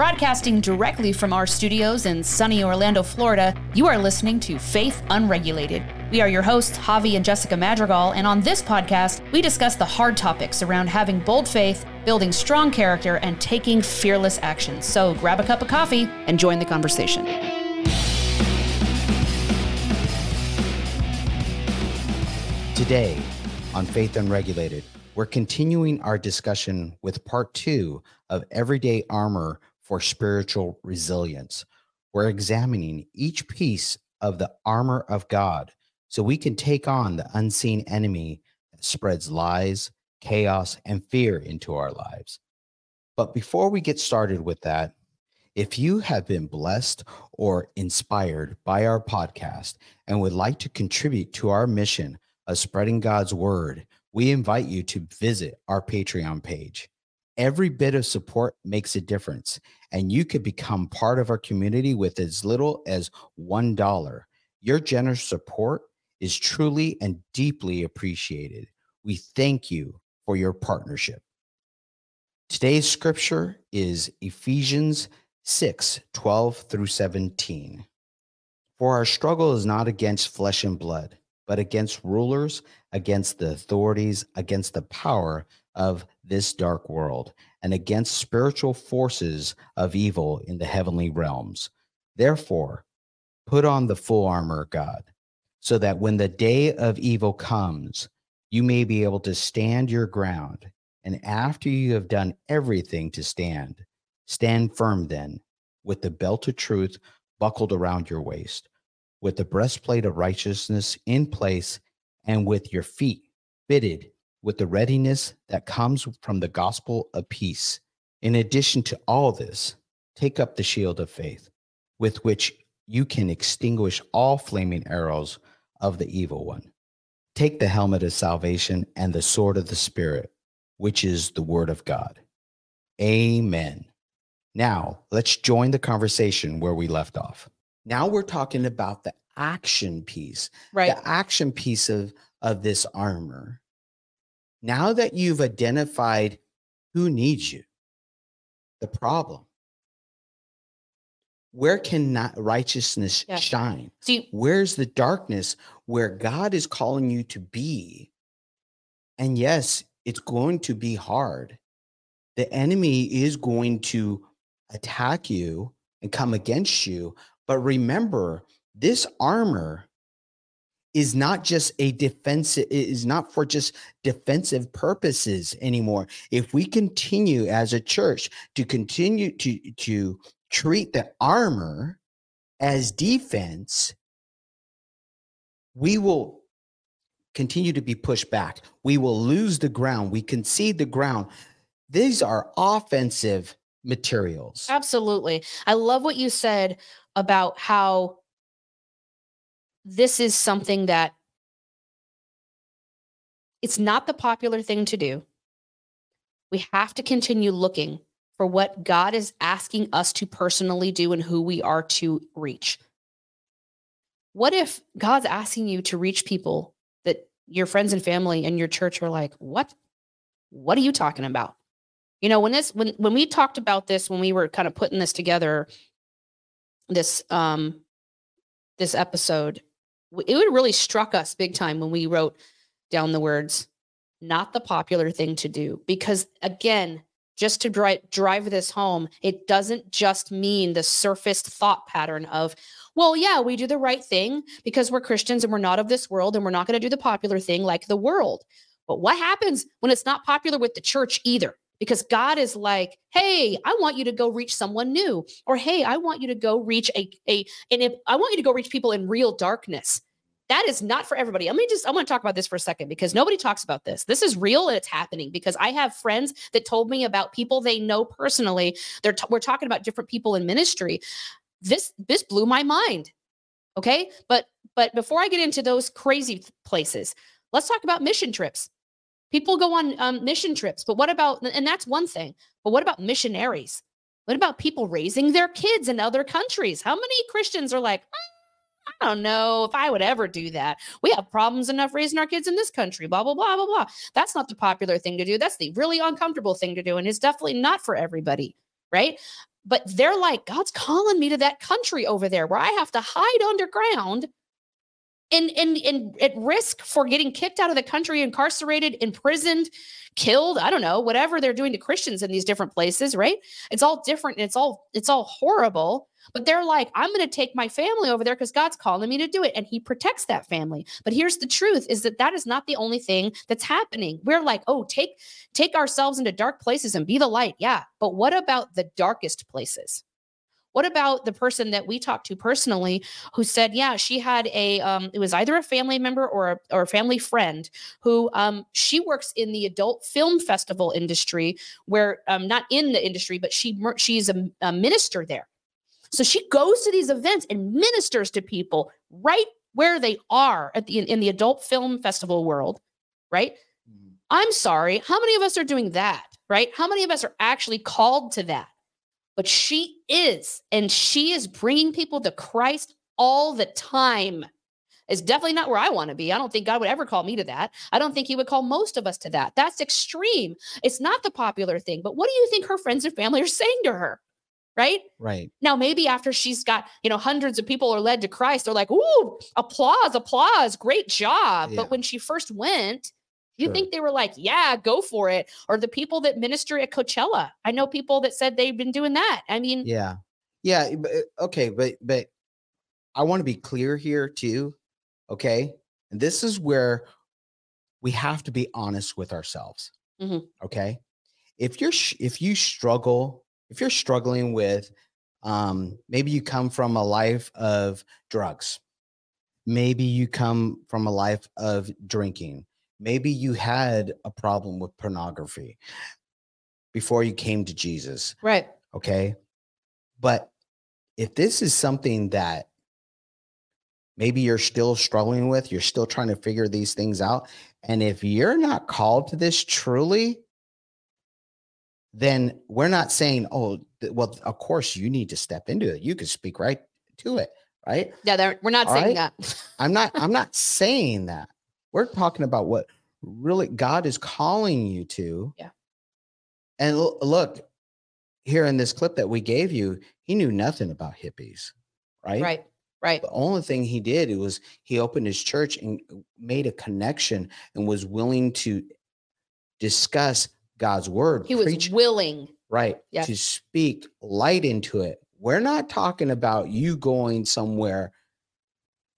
Broadcasting directly from our studios in sunny Orlando, Florida, you are listening to Faith Unregulated. We are your hosts, Javi and Jessica Madrigal, and on this podcast, we discuss the hard topics around having bold faith, building strong character, and taking fearless action. So grab a cup of coffee and join the conversation. Today on Faith Unregulated, we're continuing our discussion with part two of Everyday Armor for spiritual resilience. We're examining each piece of the armor of God so we can take on the unseen enemy that spreads lies, chaos, and fear into our lives. But before we get started with that, if you have been blessed or inspired by our podcast and would like to contribute to our mission of spreading God's word, we invite you to visit our Patreon page. Every bit of support makes a difference, and you could become part of our community with as little as $1. Your generous support is truly and deeply appreciated. We thank you for your partnership. Today's scripture is Ephesians 6 12 through 17. For our struggle is not against flesh and blood, but against rulers, against the authorities, against the power of this dark world and against spiritual forces of evil in the heavenly realms. Therefore, put on the full armor of God, so that when the day of evil comes, you may be able to stand your ground. And after you have done everything to stand, stand firm then, with the belt of truth buckled around your waist, with the breastplate of righteousness in place, and with your feet fitted with the readiness that comes from the gospel of peace. In addition to all this, take up the shield of faith, with which you can extinguish all flaming arrows of the evil one. Take the helmet of salvation and the sword of the Spirit, which is the word of God. Amen. Now, let's join the conversation where we left off. Now we're talking about the action piece, Right. the action piece of, of this armor now that you've identified who needs you, the problem, where can not righteousness Yeah. shine? See, Where's the darkness where God is calling you to be? And yes, it's going to be hard. The enemy is going to attack you and come against you. But remember, this armor is not just a defensive it is not for just defensive purposes anymore. If we continue as a church to continue to to treat the armor as defense we will continue to be pushed back. We will lose the ground. We concede the ground. These are offensive materials. Absolutely. I love what you said about how this is something that it's not the popular thing to do. We have to continue looking for what God is asking us to personally do and who we are to reach. What if God's asking you to reach people that your friends and family and your church are like, "What? What are you talking about?" You know, when this when when we talked about this when we were kind of putting this together this um this episode, it would really struck us big time when we wrote down the words not the popular thing to do because again just to drive drive this home it doesn't just mean the surfaced thought pattern of well yeah we do the right thing because we're christians and we're not of this world and we're not going to do the popular thing like the world. But what happens when it's not popular with the church either because god is like hey i want you to go reach someone new or hey i want you to go reach a, a and if i want you to go reach people in real darkness that is not for everybody. Let me just, I want to talk about this for a second because nobody talks about this. This is real and it's happening because I have friends that told me about people they know personally. They're, t- we're talking about different people in ministry. This, this blew my mind. Okay. But, but before I get into those crazy places, let's talk about mission trips. People go on um, mission trips, but what about, and that's one thing, but what about missionaries? What about people raising their kids in other countries? How many Christians are like, "Ah, I don't know if I would ever do that. We have problems enough raising our kids in this country, blah, blah, blah, blah, blah. That's not the popular thing to do. That's the really uncomfortable thing to do. And it's definitely not for everybody, right? but they're like, God's calling me to that country over there where I have to hide underground and and and at risk for getting kicked out of the country, incarcerated, imprisoned, killed, I don't know, whatever they're doing to Christians in these different places, right? It's all different and it's all it's all horrible. But they're like, I'm going to take my family over there because God's calling me to do it. And he protects that family. But here's the truth is that that is not the only thing that's happening. We're like, oh, take take ourselves into dark places and be the light. Yeah. But what about the darkest places? What about the person that we talked to personally who said, yeah, she had a, um, it was either a family member or a, or a family friend who um, she works in the adult film festival industry, where um, not in the industry, but she she's a, a minister there. So she goes to these events and ministers to people right where they are at the in the adult film festival world, right? Mm-hmm. I'm sorry, how many of us are doing that, right? How many of us are actually called to that? But she is, and she is bringing people to Christ all the time. It's definitely not where I want to be. I don't think God would ever call me to that. I don't think he would call most of us to that. That's extreme. It's not the popular thing. But what do you think her friends and family are saying to her? right? Right. Now, maybe after she's got, you know, hundreds of people are led to Christ, they're like, ooh, applause, applause, great job. Yeah. But when she first went, you sure. think they were like, yeah, go for it? Or the people that minister at Coachella. I know people that said they've been doing that. I mean, yeah. Yeah. Uh, okay. But, but I want to be clear here too. Okay. And this is where we have to be honest with ourselves. Mm-hmm. Okay. If you're, if you struggle if you're struggling with um, maybe you come from a life of drugs maybe you come from a life of drinking maybe you had a problem with pornography before you came to jesus right okay but if this is something that maybe you're still struggling with you're still trying to figure these things out and if you're not called to this truly then we're not saying, oh, well, of course you need to step into it. You could speak right to it, right? Yeah, we're not All saying right? that. I'm not. I'm not saying that. We're talking about what really God is calling you to. Yeah. And l- look, here in this clip that we gave you, he knew nothing about hippies, right? Right. Right. The only thing he did it was he opened his church and uh, made a connection and was willing to discuss God's word. He preach, was willing. Right. Yes. To speak light into it. We're not talking about you going somewhere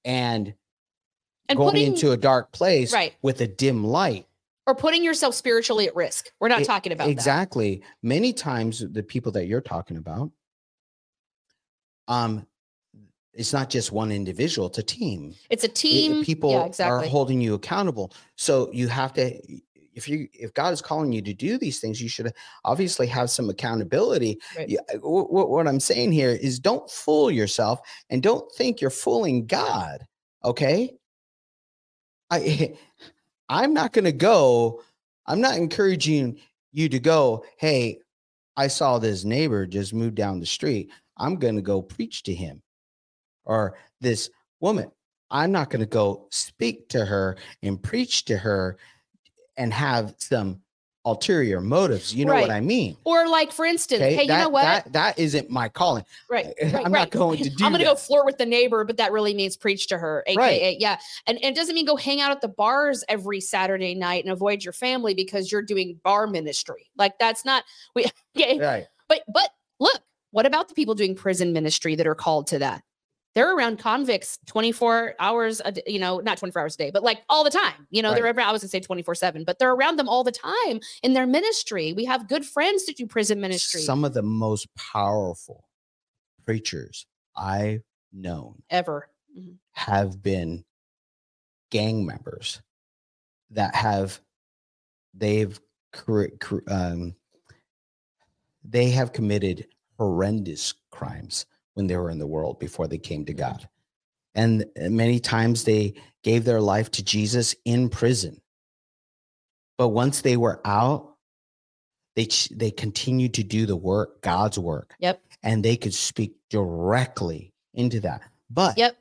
and, and going putting, into a dark place right. with a dim light. Or putting yourself spiritually at risk. We're not it, talking about exactly. That. Many times the people that you're talking about, um, it's not just one individual, it's a team. It's a team. It, people yeah, exactly. are holding you accountable. So you have to if you if God is calling you to do these things, you should obviously have some accountability. Right. what, what I'm saying here is don't fool yourself and don't think you're fooling God. Okay. I I'm not gonna go, I'm not encouraging you to go, hey, I saw this neighbor just move down the street. I'm gonna go preach to him. Or this woman, I'm not going to go speak to her and preach to her and have some ulterior motives. You know right. what I mean? Or like, for instance, okay? hey, that, you know what? That, that isn't my calling. Right. right I'm right. not going to do I'm going to go flirt with the neighbor, but that really means preach to her. AKA, right. yeah. And, and it doesn't mean go hang out at the bars every Saturday night and avoid your family because you're doing bar ministry. Like that's not, we, yeah. Right. But, but look, what about the people doing prison ministry that are called to that? They're around convicts 24 hours a day, you know not 24 hours a day but like all the time you know right. they're around i was gonna say 24 7 but they're around them all the time in their ministry we have good friends that do prison ministry some of the most powerful preachers i've known ever mm-hmm. have been gang members that have they've um, they have committed horrendous crimes when they were in the world before they came to mm-hmm. God. And uh, many times they gave their life to Jesus in prison. But once they were out, they they continued to do the work, God's work. Yep. And they could speak directly into that. But yep.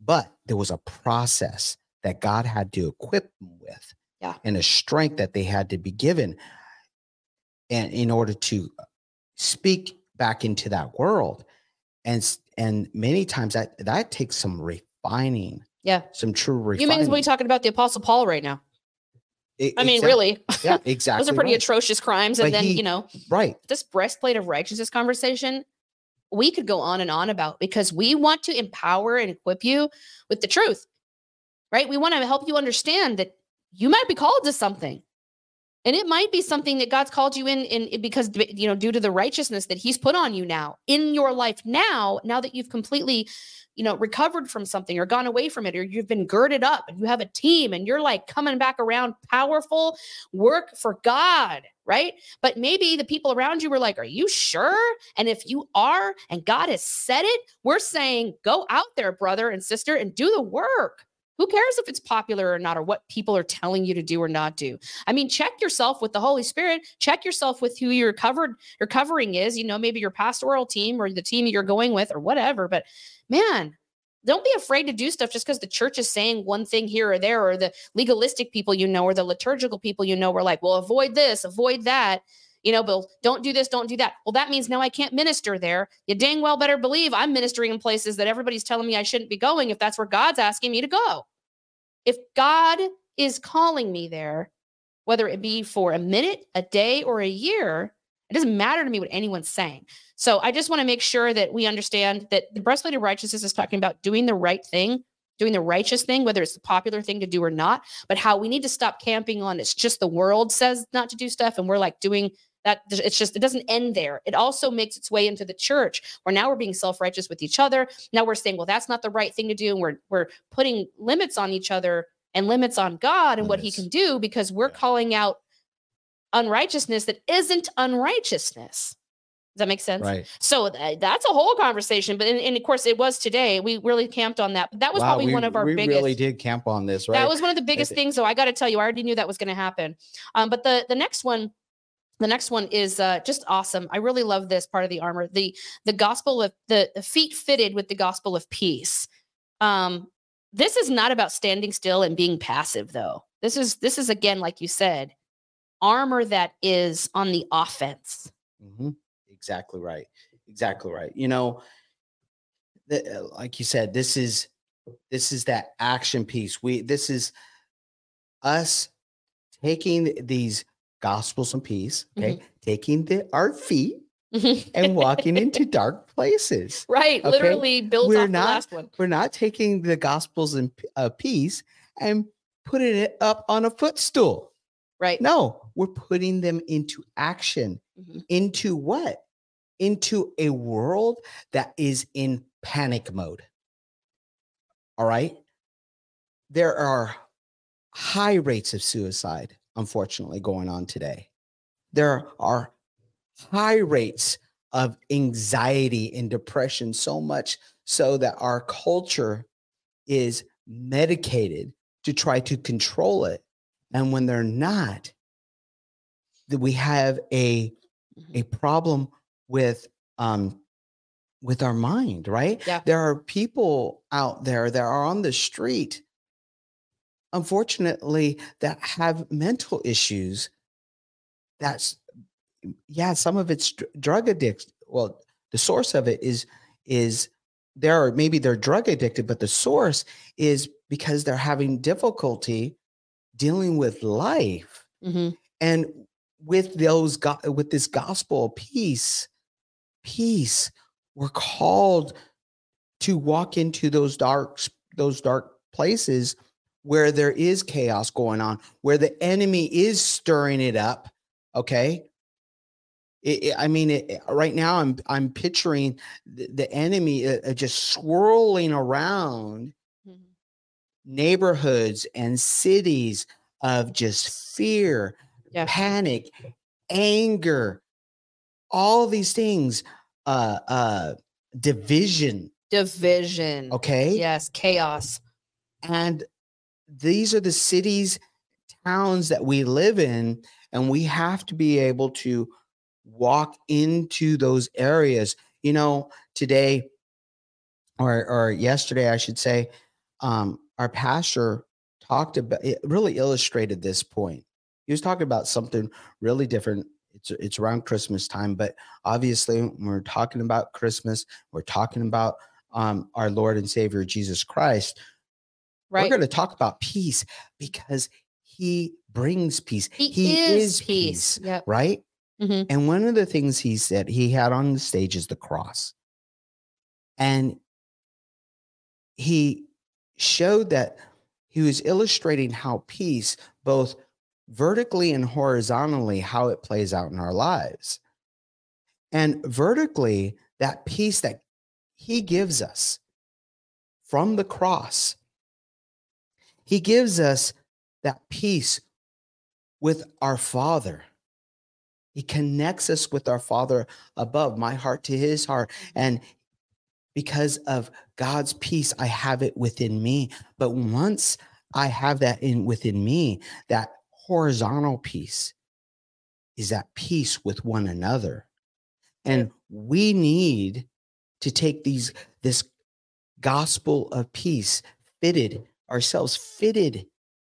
But there was a process that God had to equip them with. Yeah. And a strength that they had to be given and in order to uh, speak back into that world and and many times that that takes some refining Yeah. some true You refining may as well be talking about the Apostle Paul right now. I mean, exact- really, yeah exactly those are pretty right. atrocious crimes. And But then, he- you know, right this breastplate of righteousness conversation, we could go on and on about because we want to empower and equip you with the truth, right? We want to help you understand that you might be called to something. And it might be something that God's called you in, in because you know, due to the righteousness that He's put on you now in your life now, now that you've completely, you know, recovered from something or gone away from it, or you've been girded up and you have a team and you're like coming back around powerful, work for God, right? But maybe the people around you were like, Are you sure? And if you are, and God has said it, we're saying, Go out there, brother and sister, and do the work. Who cares if it's popular or not, or what people are telling you to do or not do? I mean, check yourself with the Holy Spirit. Check yourself with who your covered your covering is. You know, maybe your pastoral team or the team you're going with or whatever. But man, don't be afraid to do stuff just because the church is saying one thing here or there, or the legalistic people you know, or the liturgical people you know, were like, well, avoid this, avoid that. You know, but don't do this, don't do that. Well, that means now I can't minister there. You dang well better believe I'm ministering in places that everybody's telling me I shouldn't be going if that's where God's asking me to go. If God is calling me there, whether it be for a minute, a day, or a year, it doesn't matter to me what anyone's saying. So I just want to make sure that we understand that the breastplate of righteousness is talking about doing the right thing, doing the righteous thing, whether it's the popular thing to do or not, but how we need to stop camping on it's just the world says not to do stuff and we're like doing that it's just it doesn't end there. It also makes its way into the church where now we're being self-righteous with each other. Now we're saying well that's not the right thing to do and we're we're putting limits on each other and limits on god and what he can do because we're Yeah. calling out unrighteousness that isn't unrighteousness. Does that make sense? Right. So th- that's a whole conversation but and, and of course it was today. We really camped on that but that was Wow, probably we, one of our we biggest really did camp on this right? that was one of the biggest it- things. So I got to tell you, I already knew that was going to happen. Um, but the the next one, the next one is uh, just awesome. I really love this part of the armor. The the gospel of the, the feet fitted with the gospel of peace. Um, this is not about standing still and being passive, though. This is this is again, like you said, armor that is on the offense. Mhm. Exactly right. Exactly right. You know, the, uh, like you said, this is this is that action piece. We this is us taking these gospels and peace, okay, Mm-hmm. taking the our feet and walking into dark places. right, Okay, literally builds we're off the not- last one. We're not taking the gospels and uh, peace and putting it up on a footstool. Right. No, we're putting them into action. Mhm. Into what? Into a world that is in panic mode. All right. There are high rates of suicide, unfortunately, going on today. There are high rates of anxiety and depression, so much so that our culture is medicated to try to control it. And when they're not, that we have a a problem with um with our mind, right? Yeah. There are people out there that are on the street, unfortunately, that have mental issues. That's yeah, some of it's dr- drug addiction. Well, the source of it is is there are maybe they're drug addicted, but the source is because they're having difficulty dealing with life Mhm. and with those go- with this gospel peace peace we're called to walk into those dark those dark places where there is chaos going on where the enemy is stirring it up okay it, it- i mean it, right now i'm i'm picturing the, the enemy uh, uh, just swirling around Mhm. neighborhoods and cities of just fear, Yeah. panic, anger, all these things, uh, uh, division. Division. Okay. Yes, chaos. And these are the cities, towns that we live in, and we have to be able to walk into those areas. You know, today or or yesterday, I should say, um, our pastor talked about it really illustrated this point. He was talking about something really different. it's it's around Christmas time, but obviously when we're talking about Christmas, we're talking about um, our Lord and Savior Jesus Christ. We're going to talk about peace because He brings peace. He, is, peace. Yep. right? Mhm. And one of the things he said he had on the stage is the cross. And he showed that he was illustrating how peace, both vertically and horizontally, how it plays out in our lives. And vertically, that peace that he gives us from the cross, he gives us that peace with our Father. He connects us with our Father above, my heart to his heart. And because of God's peace, I have it within me. But once I have that in within me, that horizontal peace is that peace with one another. And we need to take these this gospel of peace fitted ourselves fitted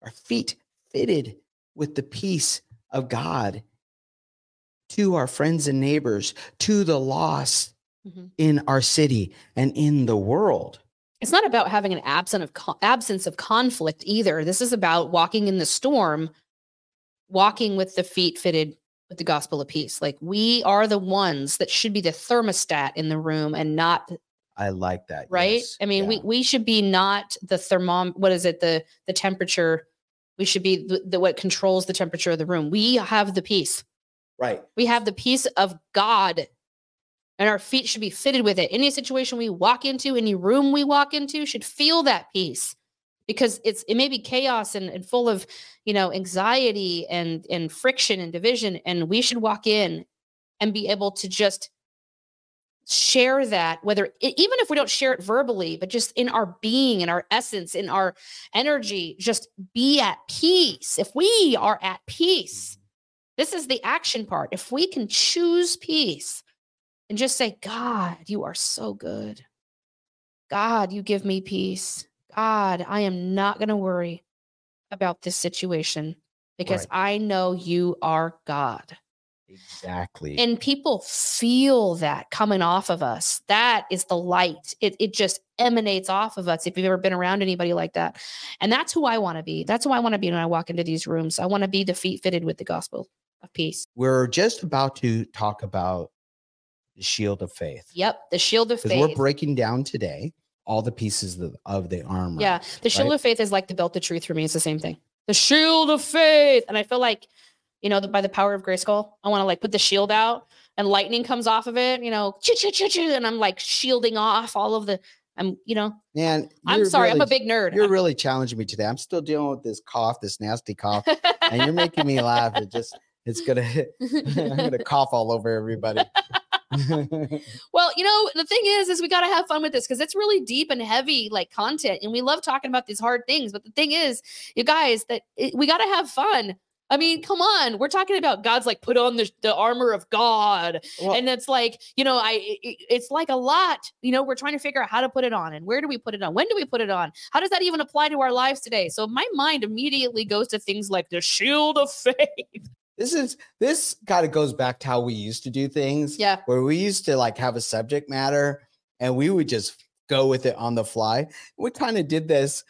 our feet fitted with the peace of God to our friends and neighbors, to the lost Mhm. in our city and in the world. It's not about having an absence of co- absence of conflict either. This is about walking in the storm, walking with the feet fitted with the gospel of peace. Like we are the ones that should be the thermostat in the room and not I like that. right. yes, I mean, we we should be not the thermom. What is it? The the temperature. We should be the, the what controls the temperature of the room. We have the peace. right. We have the peace of God, and our feet should be fitted with it. Any situation we walk into, any room we walk into, should feel that peace, because it's it may be chaos and, and full of you know anxiety and and friction and division, and we should walk in and be able to just share that whether even if we don't share it verbally but just in our being in our essence in our energy just be at peace. If we are at peace this is the action part. If we can choose peace and just say god you are so good. God you give me peace. God i am not going to worry about this situation because i know you are god Exactly. and people feel that coming off of us that is the light it, it just emanates off of us if you've ever been around anybody like that and that's who i want to be that's who i want to be when i walk into these rooms i want to be the feet fitted with the gospel of peace we're just about to talk about the shield of faith. yep the shield of faith. We're breaking down today all the pieces of, of the armor. yeah the shield right? of faith is like the belt of truth for me it's the same thing the shield of faith and i feel like you know, the, by the power of Grayskull, I want to like put the shield out and lightning comes off of it, you know, choo, choo, choo, choo, and I'm like shielding off all of the, I'm, you know, Man, I'm sorry, I'm a big nerd. You're really challenging me today. I'm still dealing with this cough, this nasty cough, and you're making me laugh. It just, it's gonna, I'm gonna cough all over everybody. well, you know, the thing is, is we got to have fun with this because it's really deep and heavy, like content, and we love talking about these hard things. But the thing is, you guys, that it, we got to have fun. I mean, come on, we're talking about God's like put on the, the armor of God, Well- and it's like you know, I it- it's like a lot. You know, we're trying to figure out how to put it on and where do we put it on? When do we put it on? How does that even apply to our lives today? So my mind immediately goes to things like the shield of faith. this is this kind of goes back to how we used to do things. Yeah. Where we used to like have a subject matter and we would just go with it on the fly. We kind of did this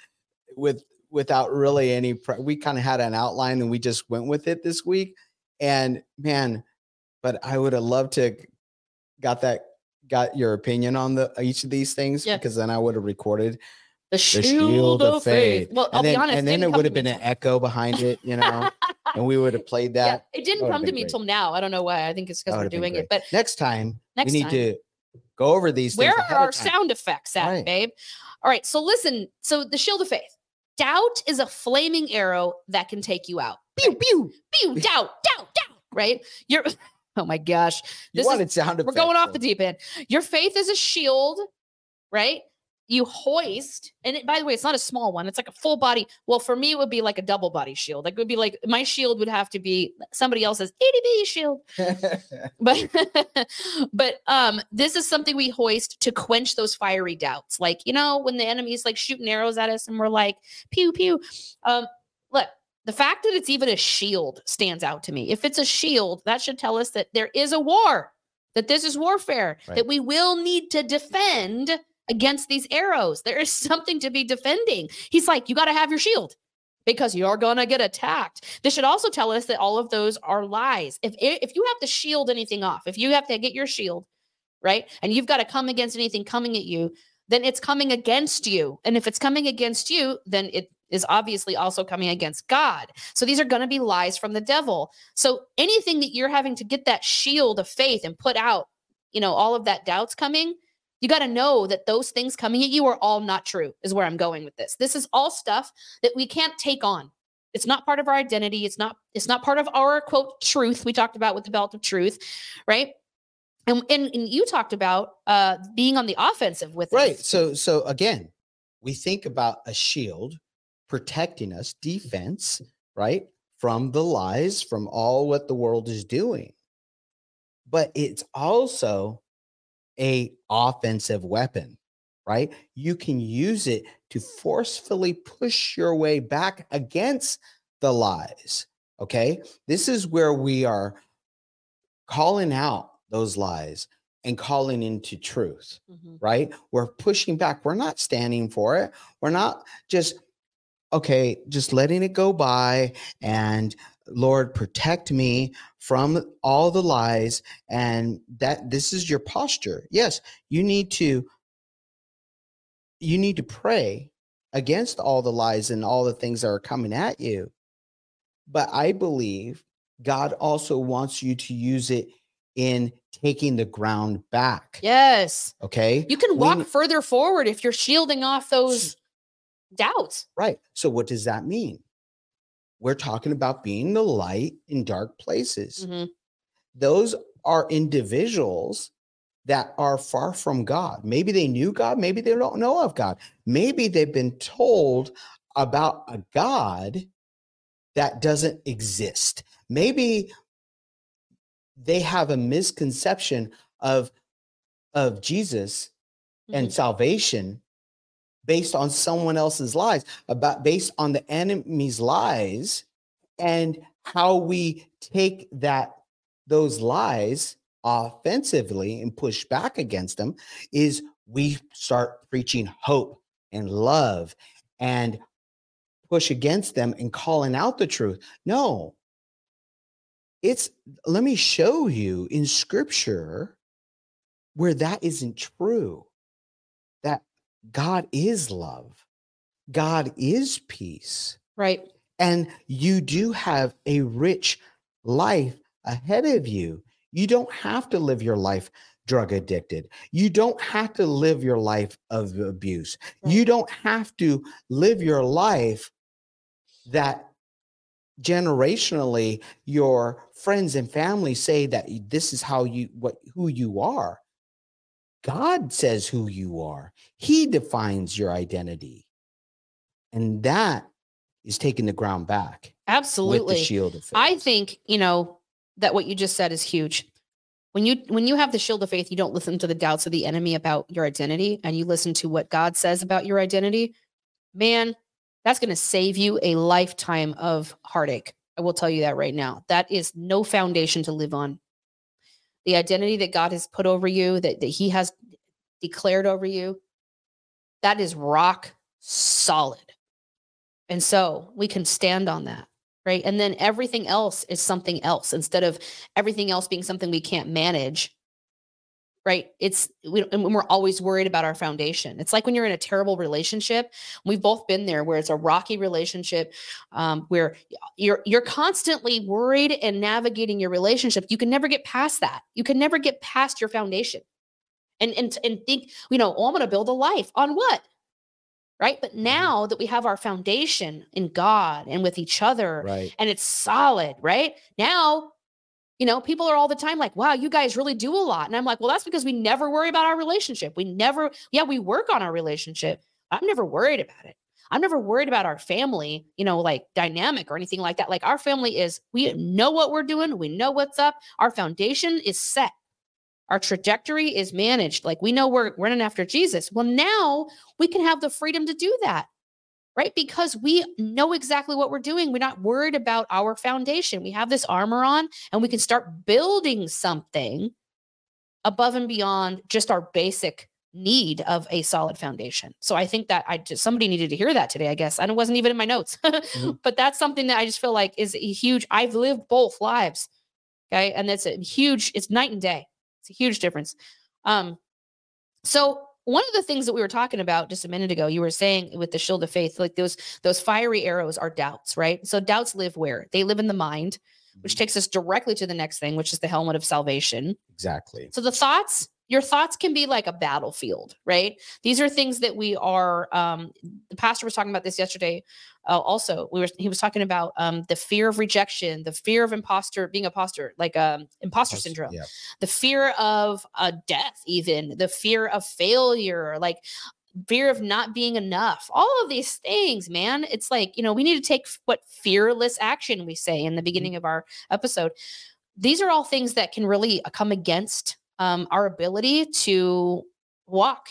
with without really any pre- we kind of had an outline and we just went with it this week. And man, but I would have loved to got that got your opinion on the uh, each of these things Yeah. because then I would have recorded The the shield, of faith. Well, I'll and then, be honest, and then it would have been an echo behind it, you know, and we would have played yeah, that. it didn't would've come to me great. till now. I don't know why. I think it's because That we're doing it. But Next time, next we need time, to go over these things. where are our sound effects at, Right. babe? All right. So listen. So the shield of faith. Doubt is a flaming arrow that can take you out. Pew pew. Pew, doubt, doubt, doubt. Right? You're. Oh my gosh. You This is- wanted sound We're going off the deep end. Your faith is a shield, right? You hoist, and it, by the way, it's not a small one. It's like a full body. Well, for me, it would be like a double body shield. Like it would be like my shield would have to be somebody else's itty bitty shield. But but um, this is something we hoist to quench those fiery doubts. Like you know, when the enemy's like shooting arrows at us, and we're like pew pew. Um, look, The fact that it's even a shield stands out to me. If it's a shield, that should tell us that there is a war, that this is warfare, Right. that we will need to defend against these arrows. There is something to be defending. He's like, you got to have your shield because you're going to get attacked. This should also tell us that all of those are lies. If if you have to shield anything off, if you have to get your shield, right? And you've got to come against anything coming at you, then it's coming against you. And if it's coming against you, then it is obviously also coming against God. So these are going to be lies from the devil. So anything that you're having to get that shield of faith and put out, you know, all of that doubts coming, you got to know that those things coming at you are all not true, is where I'm going with this. This is all stuff that we can't take on. It's not part of our identity. It's not, it's not part of our quote truth we talked about with the belt of truth, right? And, and, and you talked about uh being on the offensive with Right. this. So so again, we think about a shield protecting us, defense, right? From the lies, from all what the world is doing. But it's also a offensive weapon, right? You can use it to forcefully push your way back against the lies. Okay? This is where we are calling out those lies and calling into truth Mhm. right? We're pushing back. We're not standing for it. We're not just, okay, just letting it go by and Lord, protect me from all the lies. And that this is your posture. Yes, you need to, you need to pray against all the lies and all the things that are coming at you. But I believe God also wants you to use it in taking the ground back. Yes. Okay. You can walk ne- further forward if you're shielding off those doubts. Right. So what does that mean? We're talking about being the light in dark places. Mhm. Those are individuals that are far from God. Maybe they knew God, maybe they don't know of God. Maybe they've been told about a God that doesn't exist. Maybe they have a misconception of of Jesus and salvation based on someone else's lies about based on the enemy's lies and how we take that those lies offensively and push back against them is we start preaching hope and love and push against them and calling out the truth. No. It's let me show you in scripture where that isn't true God is love. God is peace. Right. And you do have a rich life ahead of you. You don't have to live your life drug addicted. You don't have to live your life of abuse. You don't have to live your life that generationally your friends and family say that this is how you what who you are. God says who you are. He defines your identity. And that is taking the ground back with Absolutely. the shield of faith. I think, you know, that what you just said is huge. When you when you have the shield of faith, you don't listen to the doubts of the enemy about your identity and you listen to what God says about your identity. Man, that's going to save you a lifetime of heartache. I will tell you that right now. That is no foundation to live on. The identity that God has put over you, that, that He has declared over you, that is rock solid. And so we can stand on that right? And then everything else is something else instead of everything else being something we can't manage. Right? It's we and we're always worried about our foundation. It's like when you're in a terrible relationship. We've both been there where it's a rocky relationship um, where you're you're constantly worried and navigating your relationship. You can never get past that. You can never get past your foundation. And and and think, you know, oh, I'm going to build a life on what? Right? But now that we have our foundation in God and with each other right. and it's solid, right? Now, you know, people are all the time like, wow, you guys really do a lot. And I'm like, well, that's because we never worry about our relationship. We never, yeah, we work on our relationship. I'm never worried about it. I'm never worried about our family, you know, like dynamic or anything like that. Like our family is, we know what we're doing, we know what's up. Our foundation is set. Our trajectory is managed. Like we know we're running after Jesus. Well, now we can have the freedom to do that. Right? Because we know exactly what we're doing. We're not worried about our foundation. We have this armor on and we can start building something above and beyond just our basic need of a solid foundation. So I think that I just somebody needed to hear that today, I guess. And it wasn't even in my notes. mm-hmm. But that's something that I just feel like is a huge I've lived both lives. Okay? And it's a huge it's night and day. It's a huge difference. Um so one of the things that we were talking about just a minute ago, you were saying with the shield of faith, like those those fiery arrows are doubts, right? So doubts live where? They live in the mind, which mm-hmm. takes us directly to the next thing, which is the helmet of salvation. Exactly. So the thoughts your thoughts can be like a battlefield, right? These are things that we are. Um, the pastor was talking about this yesterday. Uh, also, we were he was talking about um, the fear of rejection, the fear of imposter being a imposter, like um, imposter syndrome, yeah. the fear of uh, death, even the fear of failure, like fear of not being enough all of these things man it's like you know we need to take what fearless action we say in the mm-hmm. beginning of our episode these are all things that can really uh, come against um, our ability to walk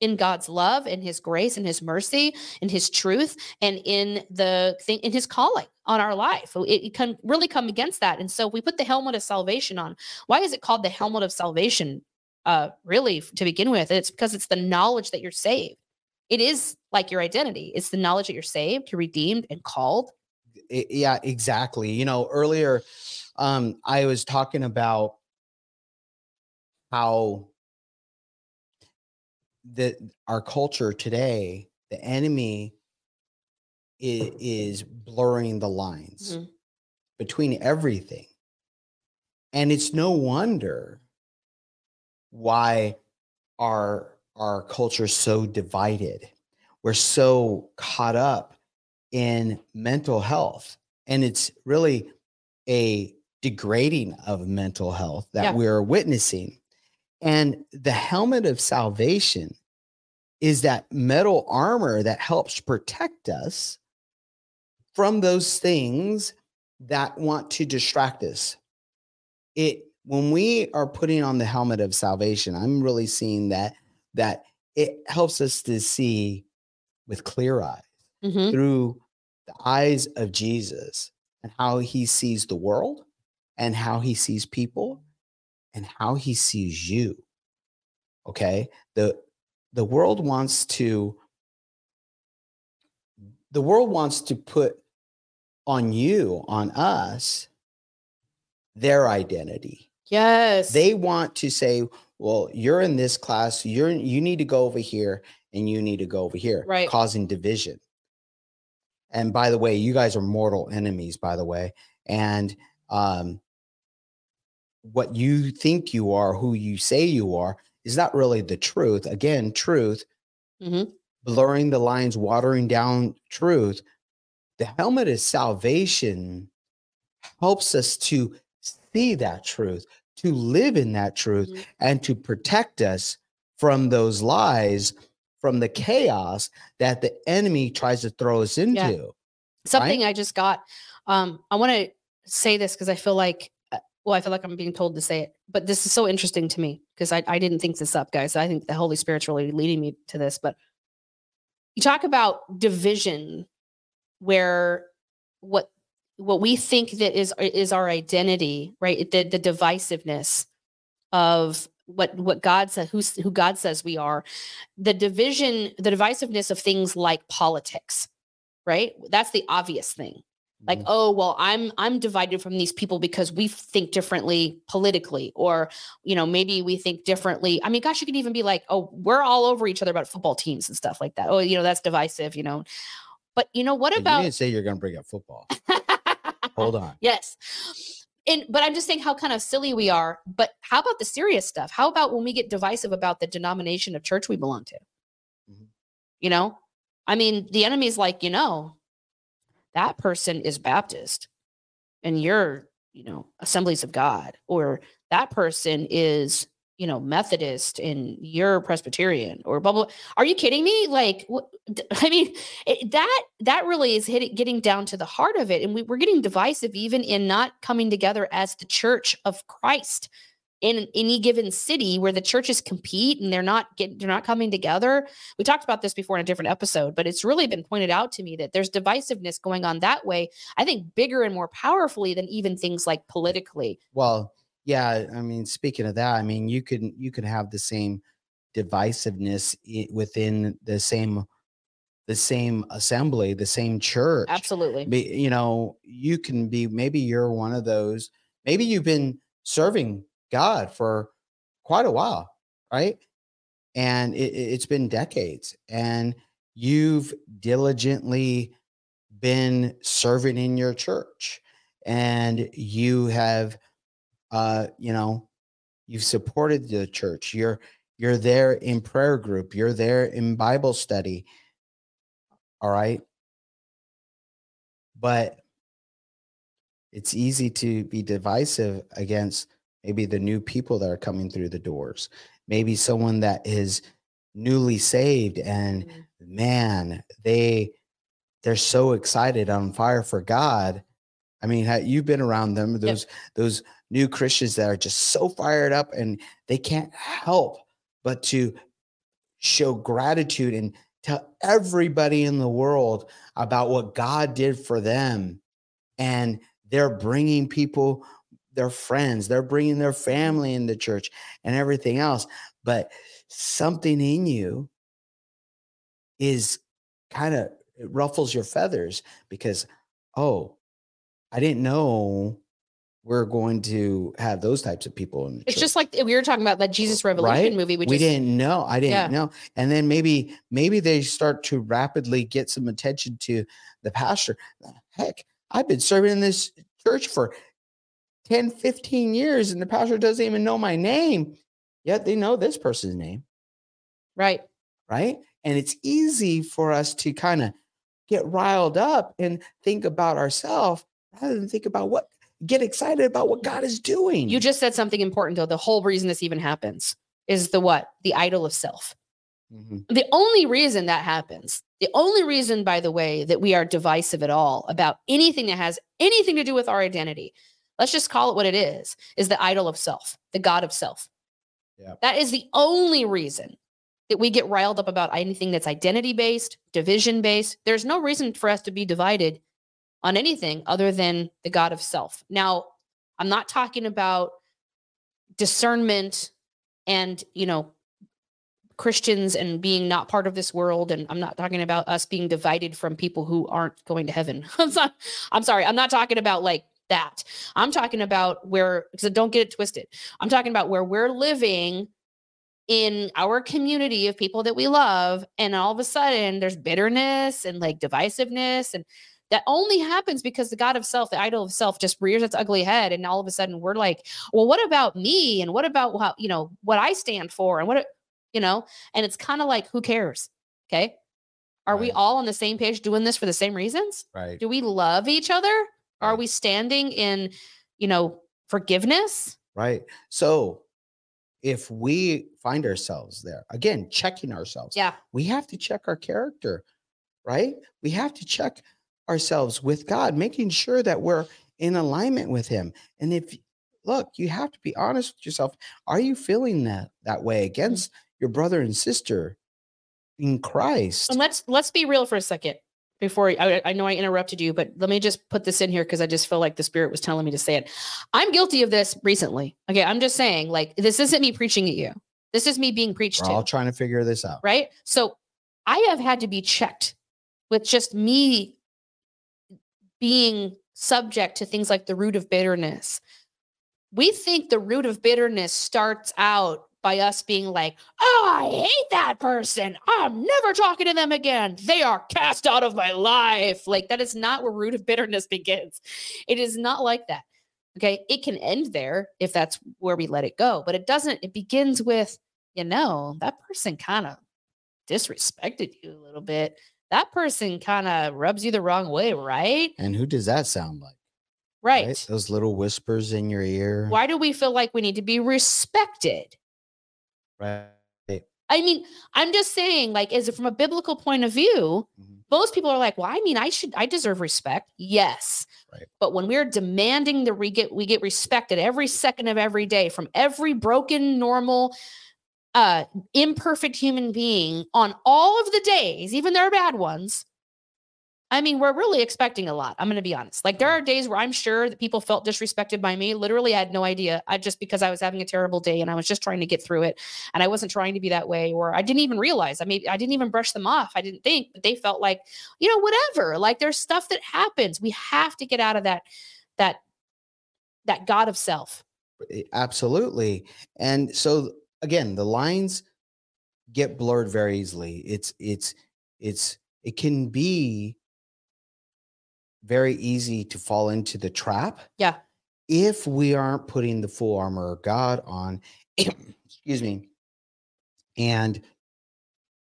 in God's love and his grace and his mercy and his truth and in the thing in his calling on our life. It, it, can really come against that. And so we put the helmet of salvation on. Why is it called the helmet of salvation? Uh, really, to begin with, it's because it's the knowledge that you're saved. It is like your identity. It's the knowledge that you're saved, you're redeemed and called. Yeah, exactly. You know, earlier um, I was talking about how the our culture today, the enemy is, is blurring the lines mm-hmm. between everything. And it's no wonder why our our culture is so divided. We're so caught up in mental health. And it's really a degrading of mental health that yeah. we're witnessing. And the helmet of salvation is that metal armor that helps protect us from those things that want to distract us. It when we are putting on the helmet of salvation, I'm really seeing that that it helps us to see with clear eyes mm-hmm. through the eyes of Jesus and how he sees the world and how he sees people and how he sees you. Okay? The the world wants to the world wants to put on you, on us, their identity. Yes. They want to say, well, you're in this class, you're you need to go over here and you need to go over here, right. causing division. And by the way, you guys are mortal enemies, by the way. And um, what you think you are, who you say you are, is not really the truth. Again, truth, mm-hmm. blurring the lines, watering down truth. The helmet of salvation helps us to see that truth, to live in that truth, mm-hmm. and to protect us from those lies, from the chaos that the enemy tries to throw us into. Yeah. Something right? I just got. Um, I want to say this because I feel like well, I feel like I'm being told to say it, but this is so interesting to me because I, I didn't think this up, guys. I think the Holy Spirit's really leading me to this. But you talk about division, where what what we think that is is our identity, right? The the divisiveness of what what God says, who who God says we are, the division, the divisiveness of things like politics, right? That's the obvious thing like mm-hmm. oh well i'm i'm divided from these people because we think differently politically or you know maybe we think differently. I mean gosh you can even be like oh we're all over each other about football teams and stuff like that. Oh you know that's divisive you know. But you know what about you didn't say you're going to bring up football. Hold on. Yes. And but i'm just saying how kind of silly we are but how about the serious stuff? How about when we get divisive about the denomination of church we belong to? Mm-hmm. you know? I mean the enemy's like you know that person is Baptist and you're, you know, Assemblies of God, or that person is, you know, Methodist and you're Presbyterian or blah, blah. Are you kidding me? Like, I mean, it, that, that really is hitting, getting down to the heart of it. And we, we're getting divisive even in not coming together as the church of Christ in any given city where the churches compete and they're not getting they're not coming together. We talked about this before in a different episode, but it's really been pointed out to me that there's divisiveness going on that way. I think bigger and more powerfully than even things like politically. Well, yeah, I mean, speaking of that, I mean, you can you can have the same divisiveness within the same the same assembly, the same church. Absolutely. You know, you can be maybe you're one of those. Maybe you've been serving God for quite a while, right? And it, it- it's been decades, and you've diligently been serving in your church, and you have, uh, you know, you've supported the church. You're you're there in prayer group. You're there in Bible study. All right. But it's easy to be divisive against maybe the new people that are coming through the doors. Maybe someone that is newly saved and Mhm. man, they they're so excited on fire for God. I mean, you've been around them, those those new Christians that are just so fired up and they can't help but to show gratitude and tell everybody in the world about what God did for them. And they're bringing people, their friends, they're bringing their family into church and everything else. But something in you is kind of, it ruffles your feathers because, oh, I didn't know we're going to have those types of people in the It's church just like we were talking about that Jesus Revolution Right? movie, which we didn't know. I didn't Yeah. know. And then maybe maybe they start to rapidly get some attention to the pastor. Heck, I've been serving in this church for 10, 15 years, and the pastor doesn't even know my name. Yet they know this person's name, right. right? And it's easy for us to kind of get riled up and think about ourselves rather than think about what get excited about what God is doing. You just said something important though. The whole reason this even happens is the what? The idol of self. Mhm. The only reason that happens, the only reason, by the way, that we are divisive at all about anything that has anything to do with our identity, let's just call it what it is, is the idol of self, the God of self. Yeah. That is the only reason that we get riled up about anything that's identity based, division based. There's no reason for us to be divided on anything other than the God of self. Now, I'm not talking about discernment and, you know, Christians and being not part of this world. And I'm not talking about us being divided from people who aren't going to heaven. I'm, not, I'm sorry. I'm not talking about like that. I'm talking about where, because don't get it twisted. I'm talking about where we're living in our community of people that we love. And all of a sudden there's bitterness and like divisiveness. And that only happens because the God of self, the idol of self, just rears its ugly head. And all of a sudden we're like, well, what about me? And what about how, you know, what I stand for? And what, you know, and it's kind of like, who cares? Okay. Are we all on the same page doing this for the same reasons? right. Do we love each other? Are we standing in, you know, forgiveness? Right. So if we find ourselves there, again, checking ourselves, Yeah. we have to check our character, right? We have to check ourselves with God, making sure that we're in alignment with Him. And if look, you have to be honest with yourself. Are you feeling that that way mm. against your brother and sister in Christ? And let's let's be real for a second before I, I know I interrupted you, but let me just put this in here because I just feel like the spirit was telling me to say it. I'm guilty of this recently. Okay, I'm just saying, like, this isn't me preaching at you. This is me being preached We're to. all trying to figure this out. right? So I have had to be checked with just me being subject to things like the root of bitterness. We think the root of bitterness starts out by us being like, oh, I hate that person. I'm never talking to them again. They are cast out of my life. Like, that is not where root of bitterness begins. It is not like that. Okay. It can end there if that's where we let it go, but it doesn't. It begins with, you know, that person kind of disrespected you a little bit. That person kind of rubs you the wrong way, right? And who does that sound like? Right. Those little whispers in your ear. Why do we feel like we need to be respected? Right. I mean, I'm just saying, like, is it from a biblical point of view? Mhm. Most people are like, well, I mean, I should, I deserve respect. Yes. Right. But when we're demanding that we get, we get respected every second of every day from every broken, normal, uh, imperfect human being on all of the days, even their bad ones. I mean, we're really expecting a lot. I'm going to be honest. Like, there are days where I'm sure that people felt disrespected by me. Literally, I had no idea. I just because I was having a terrible day and I was just trying to get through it and I wasn't trying to be that way, or I didn't even realize. I mean, I didn't even brush them off. I didn't think, but they felt like, you know, whatever. Like there's stuff that happens. We have to get out of that, that, that God of self. Eh, Absolutely. And so again, the lines get blurred very easily. It's it's it's it can be very easy to fall into the trap. Yeah. If we aren't putting the full armor of God on, excuse me. And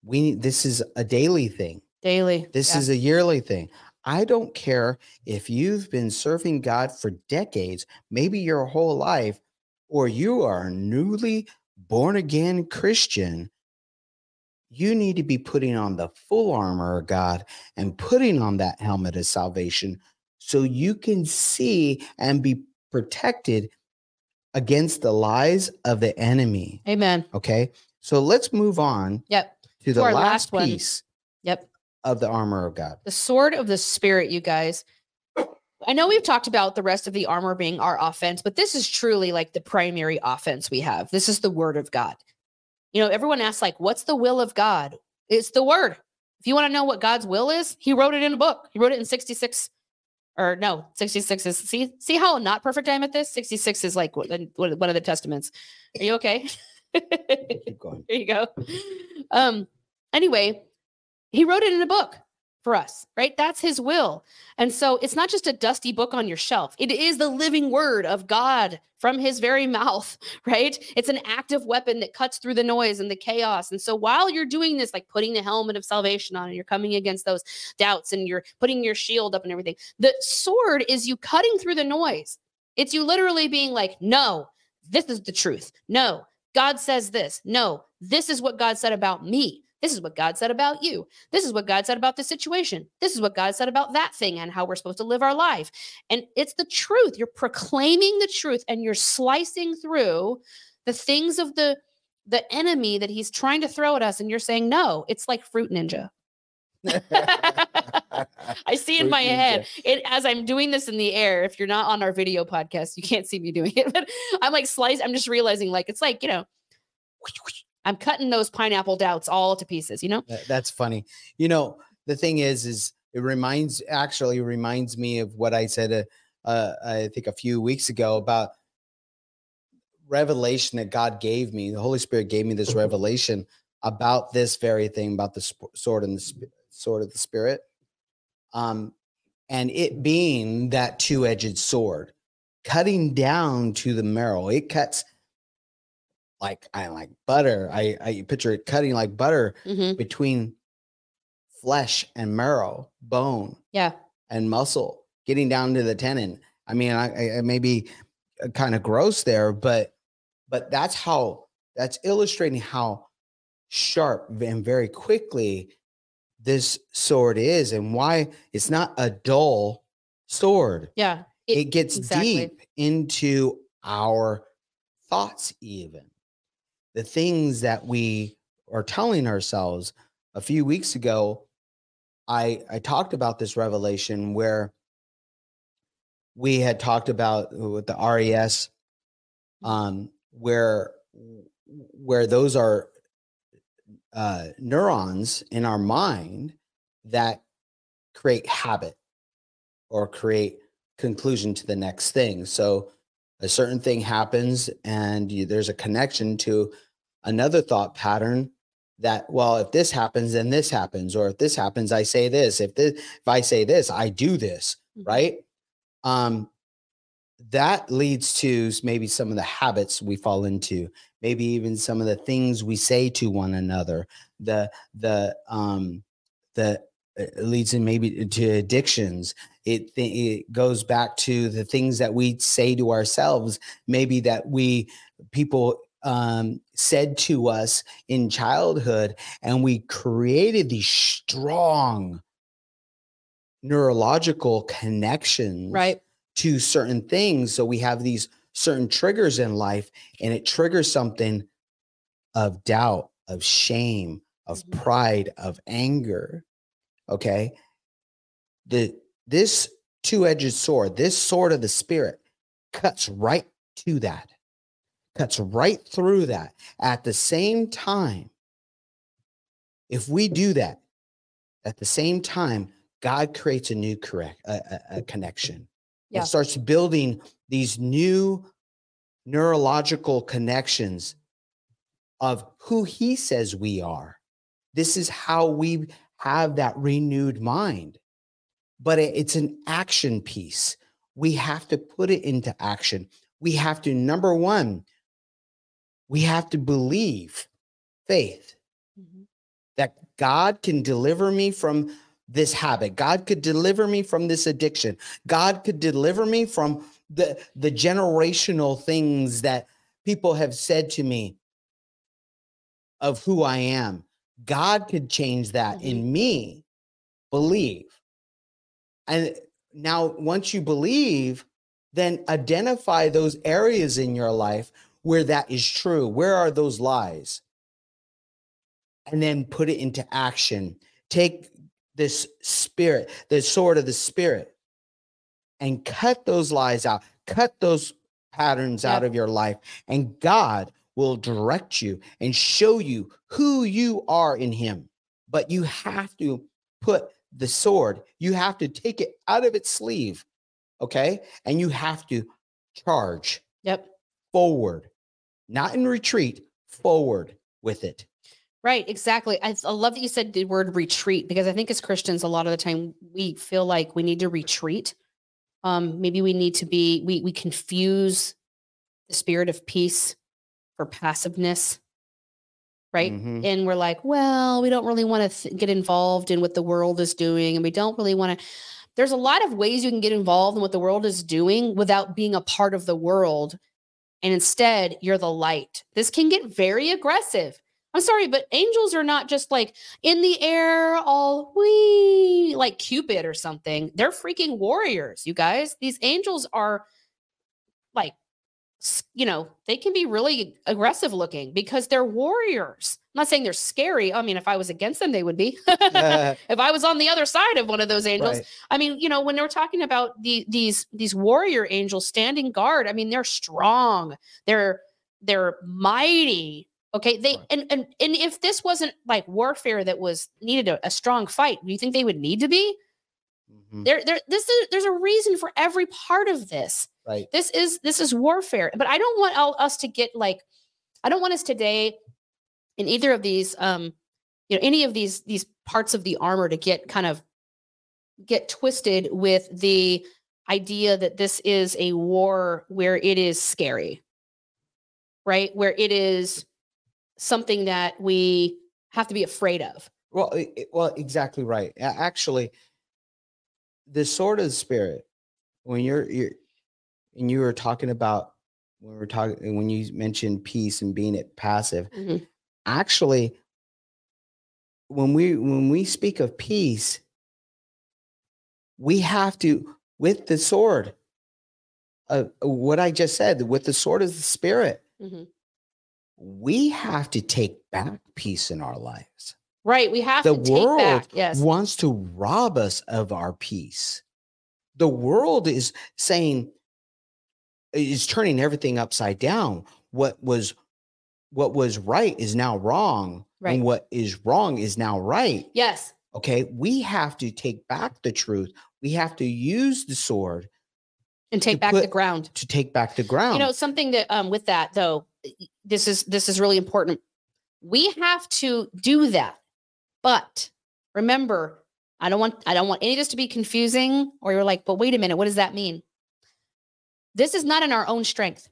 we this is a daily thing. Daily. This Yeah. is a yearly thing. I don't care if you've been serving God for decades, maybe your whole life, or you are a newly born again Christian. You need to be putting on the full armor of God and putting on that helmet of salvation so you can see and be protected against the lies of the enemy. Amen. Okay. So let's move on Yep. to the last, last one. piece Yep. of the armor of God. The sword of the spirit, you guys. I know we've talked about the rest of the armor being our offense, but this is truly like the primary offense we have. This is the word of God. You know, everyone asks, like, what's the will of God? It's the word. If you want to know what God's will is, he wrote it in a book. He wrote it in 66 or no, 66 is see, see how not perfect I am at this? 66 is like one of the testaments. Are you okay? Keep going. There you go. Um, anyway, he wrote it in a book for us, right? That's his will. And so it's not just a dusty book on your shelf. It is the living word of God from his very mouth, right? It's an active weapon that cuts through the noise and the chaos. And so while you're doing this, like putting the helmet of salvation on and you're coming against those doubts and you're putting your shield up and everything, the sword is you cutting through the noise. It's you literally being like, no, this is the truth. No, God says this. No, this is what God said about me. This is what God said about you. This is what God said about the situation. This is what God said about that thing and how we're supposed to live our life. And it's the truth. You're proclaiming the truth and you're slicing through the things of the the enemy that he's trying to throw at us and you're saying no. It's like fruit ninja. I see in my head it as I'm doing this in the air. If you're not on our video podcast, you can't see me doing it, but I'm like slice. I'm just realizing like it's like you know, I'm cutting those pineapple doubts all to pieces. You know, that's funny. You know, the thing is, is it reminds actually reminds me of what I said, uh, uh, I think a few weeks ago about revelation that God gave me. The Holy Spirit gave me this revelation about this very thing, about the sp- sword and the sword of the Spirit, um, and it being that two-edged sword, cutting down to the marrow. It cuts like I like butter. I I picture it cutting like butter Mhm. between flesh and marrow, bone yeah, and muscle, getting down to the tendon. I mean, I, I, may be kind of gross there, but but that's how that's illustrating how sharp and very quickly this sword is, and why it's not a dull sword. yeah. It, gets exactly. deep into our thoughts, even the things that we are telling ourselves. A few weeks ago, I I talked about this revelation where we had talked about with the RES, um, where where those are uh, neurons in our mind that create habit or create conclusion to the next thing. So a certain thing happens and you, there's a connection to another thought pattern that well if this happens then this happens or if this happens I say this if this if I say this I do this Mhm. right um that leads to maybe some of the habits we fall into maybe even some of the things we say to one another the the um the it leads in maybe to addictions it th- it goes back to the things that we say to ourselves maybe that we people um, said to us in childhood, and we created these strong neurological connections Right. to certain things. So we have these certain triggers in life, and it triggers something of doubt, of shame, of Mhm. pride, of anger. Okay. The this two-edged sword, this sword of the spirit, cuts right to that, cuts right through that. At the same time, if we do that, at the same time, God creates a new correct a, a- a connection. Yeah. It starts building these new neurological connections of who He says we are. This is how we have that renewed mind. But it- it's an action piece. We have to put it into action. We have to, number one, we have to believe faith Mhm. that God can deliver me from this habit. God could deliver me from this addiction. God could deliver me from the the generational things that people have said to me of who I am. God could change that in me. Believe. And now once you believe, then identify those areas in your life where that is true. Where are those lies? and then put it into action. Take this spirit, the sword of the spirit, and cut those lies out, cut those patterns out of your life, and God will direct you and show you who you are in Him. But you have to put the sword, you have to take it out of its sleeve, okay? And you have to charge Yep. forward, not in retreat, forward with it. Right, exactly. I, I love that you said the word retreat because I think as Christians, a lot of the time we feel like we need to retreat. Um, maybe we need to be we we confuse the spirit of peace for passiveness, right? Mhm. And we're like, well, we don't really want to th- get involved in what the world is doing, and we don't really want to. There's a lot of ways you can get involved in what the world is doing without being a part of the world, and instead you're the light. This can get very aggressive. I'm sorry, but angels are not just like in the air, all wee, like Cupid or something. They're freaking warriors, you guys. These angels are like, you know, they can be really aggressive looking because they're warriors. I'm not saying they're scary. I mean, if I was against them, they would be. if I was on the other side of one of those angels, Right. I mean, you know, when we're talking about the these these warrior angels standing guard, I mean, they're strong. They're they're mighty. Okay. They Right. and and and if this wasn't like warfare that was needed a, a strong fight, do you think they would need to be? Mhm. There there this is there's a reason for every part of this. Right. This is this is warfare. But I don't want all, us to get like I don't want us today in either of these um you know any of these these parts of the armor to get kind of get twisted with the idea that this is a war where it is scary right where it is something that we have to be afraid of Well, i- i- well, exactly right. Actually, the sword of the spirit. When you're you're and you were talking about when we were talking when you mentioned peace and being it passive. Mhm. Actually, when we when we speak of peace, we have to with the sword. Uh, what I just said, with the sword is the spirit, Mhm. we have to take back peace in our lives. right we have The to take world back yes wants to rob us of our peace. The world is saying is turning everything upside down. What was what was right is now wrong, Right. and what is wrong is now right. yes Okay, we have to take back the truth. We have to use the sword and take back the ground to take back the ground. you know something that um with that though this is this is really important we have to do that but remember i don't want i don't want any of this to be confusing or you're like but wait a minute what does that mean this is not in our own strength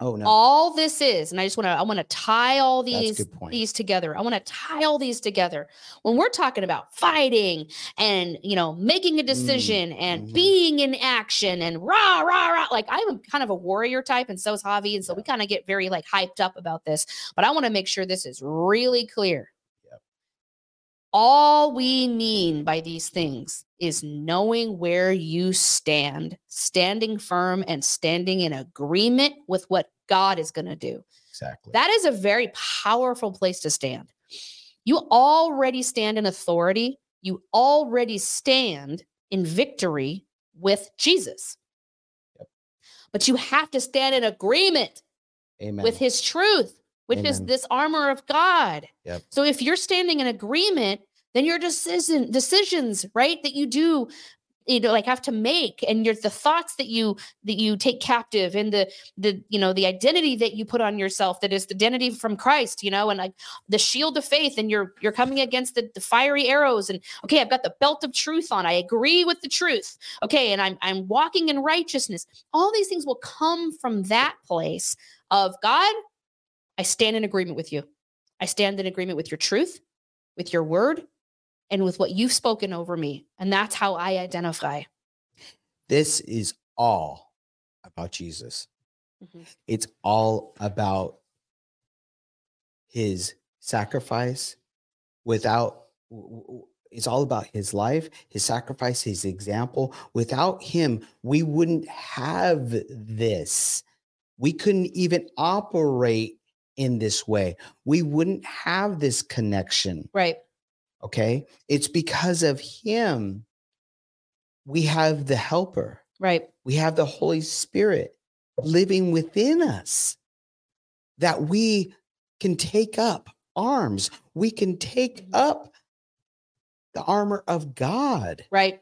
Oh no. All this is, and I just want to I want to tie all these these together. I want to tie all these together. When we're talking about fighting and you know making a decision and mhm. being in action and rah rah rah, like I'm kind of a warrior type, and so is Javi, and so we kind of get very like hyped up about this. But I want to make sure this is really clear. All we mean by these things is knowing where you stand, standing firm, and standing in agreement with what God is going to do. exactly. That is a very powerful place to stand. You already stand in authority, you already stand in victory with Jesus. Yep. But you have to stand in agreement Amen. with his truth, which is this armor of God. Yep. So if you're standing in agreement, then your decision decisions, right, that you do, you know, like have to make, and your the thoughts that you that you take captive, and the the you know the identity that you put on yourself, that is the identity from Christ, you know, and like the shield of faith, and you're you're coming against the, the fiery arrows, and okay, I've got the belt of truth on. I agree with the truth. Okay, and I'm I'm walking in righteousness. All these things will come from that place of God, I stand in agreement with you. I stand in agreement with your truth, with your word, and with what you've spoken over me. And that's how I identify. this is all about Jesus. Mhm. It's all about his sacrifice without it's all about his life, his sacrifice, his example. Without him, we wouldn't have this. We couldn't even operate in this way. We wouldn't have this connection. Right. Okay. It's because of him we have the helper, Right. we have the Holy Spirit living within us that we can take up arms, we can take Mhm. up the armor of God Right.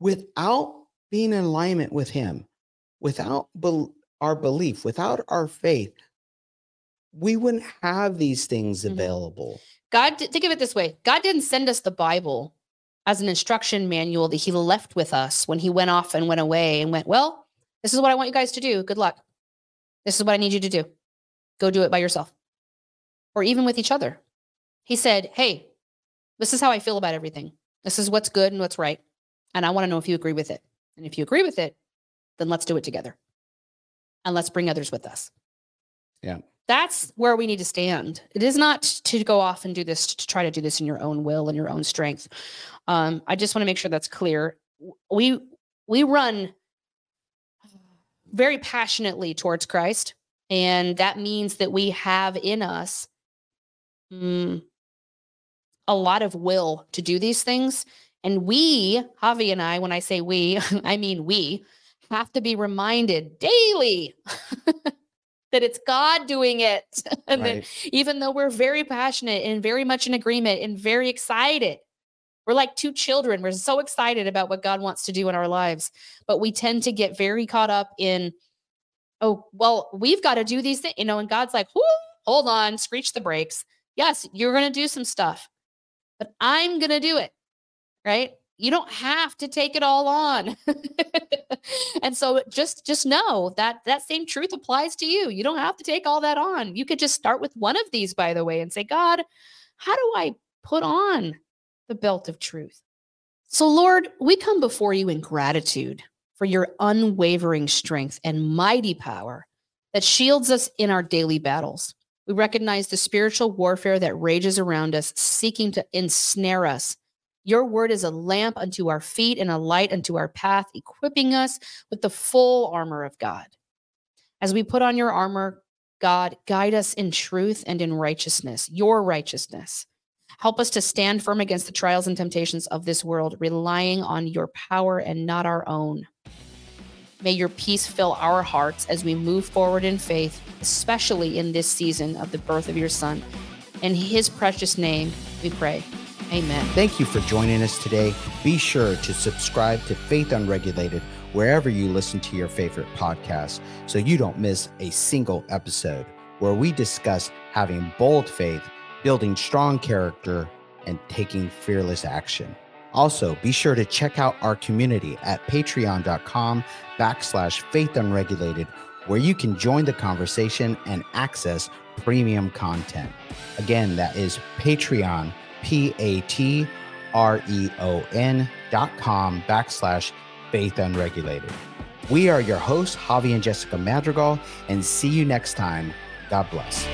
without being in alignment with him, without bel our belief, without our faith. We wouldn't have these things Mhm. available. God, think of it this way God didn't send us the Bible as an instruction manual that he left with us when he went off and went away and went, Well, this is what I want you guys to do. Good luck. This is what I need you to do. Go do it by yourself or even with each other. He said, Hey, this is how I feel about everything. This is what's good and what's right. And I want to know if you agree with it. And if you agree with it, then let's do it together. And let's bring others with us. Yeah. That's where we need to stand. It is not to go off and do this to try to do this in your own will and your own strength. Um, I just want to make sure that's clear. We we run very passionately towards Christ, and that means that we have in us mm, a lot of will to do these things. And we, Javi and I, when I say we, I mean we, have to be reminded daily that it's God doing it. and that even though we're very passionate and very much in agreement and very excited, we're like two children. We're so excited about what God wants to do in our lives, but we tend to get very caught up in, oh, well, we've got to do these things, you know, and God's like, hold on, screech the brakes. Yes, you're going to do some stuff, but I'm going to do it. Right. You don't have to take it all on. and so just just know that that same truth applies to you. You don't have to take all that on. You could just start with one of these by the way and say, "God, how do I put on the belt of truth?" So Lord, we come before you in gratitude for your unwavering strength and mighty power that shields us in our daily battles. We recognize the spiritual warfare that rages around us, seeking to ensnare us. Your word is a lamp unto our feet and a light unto our path, equipping us with the full armor of God. As we put on your armor, God, guide us in truth and in righteousness, your righteousness. Help us to stand firm against the trials and temptations of this world, relying on your power and not our own. May your peace fill our hearts as we move forward in faith, especially in this season of the birth of your Son. In his precious name, we pray. Amen. Thank you for joining us today. Be sure to subscribe to Faith Unregulated wherever you listen to your favorite podcast so you don't miss a single episode where we discuss having bold faith, building strong character, and taking fearless action. Also, be sure to check out our community at patreon.com backslash faith unregulated, where you can join the conversation and access premium content. Again, that is Patreon, P A T R E O N dot com backslash faith unregulated. We are your hosts, Javi and Jessica Madrigal, and see you next time. God bless.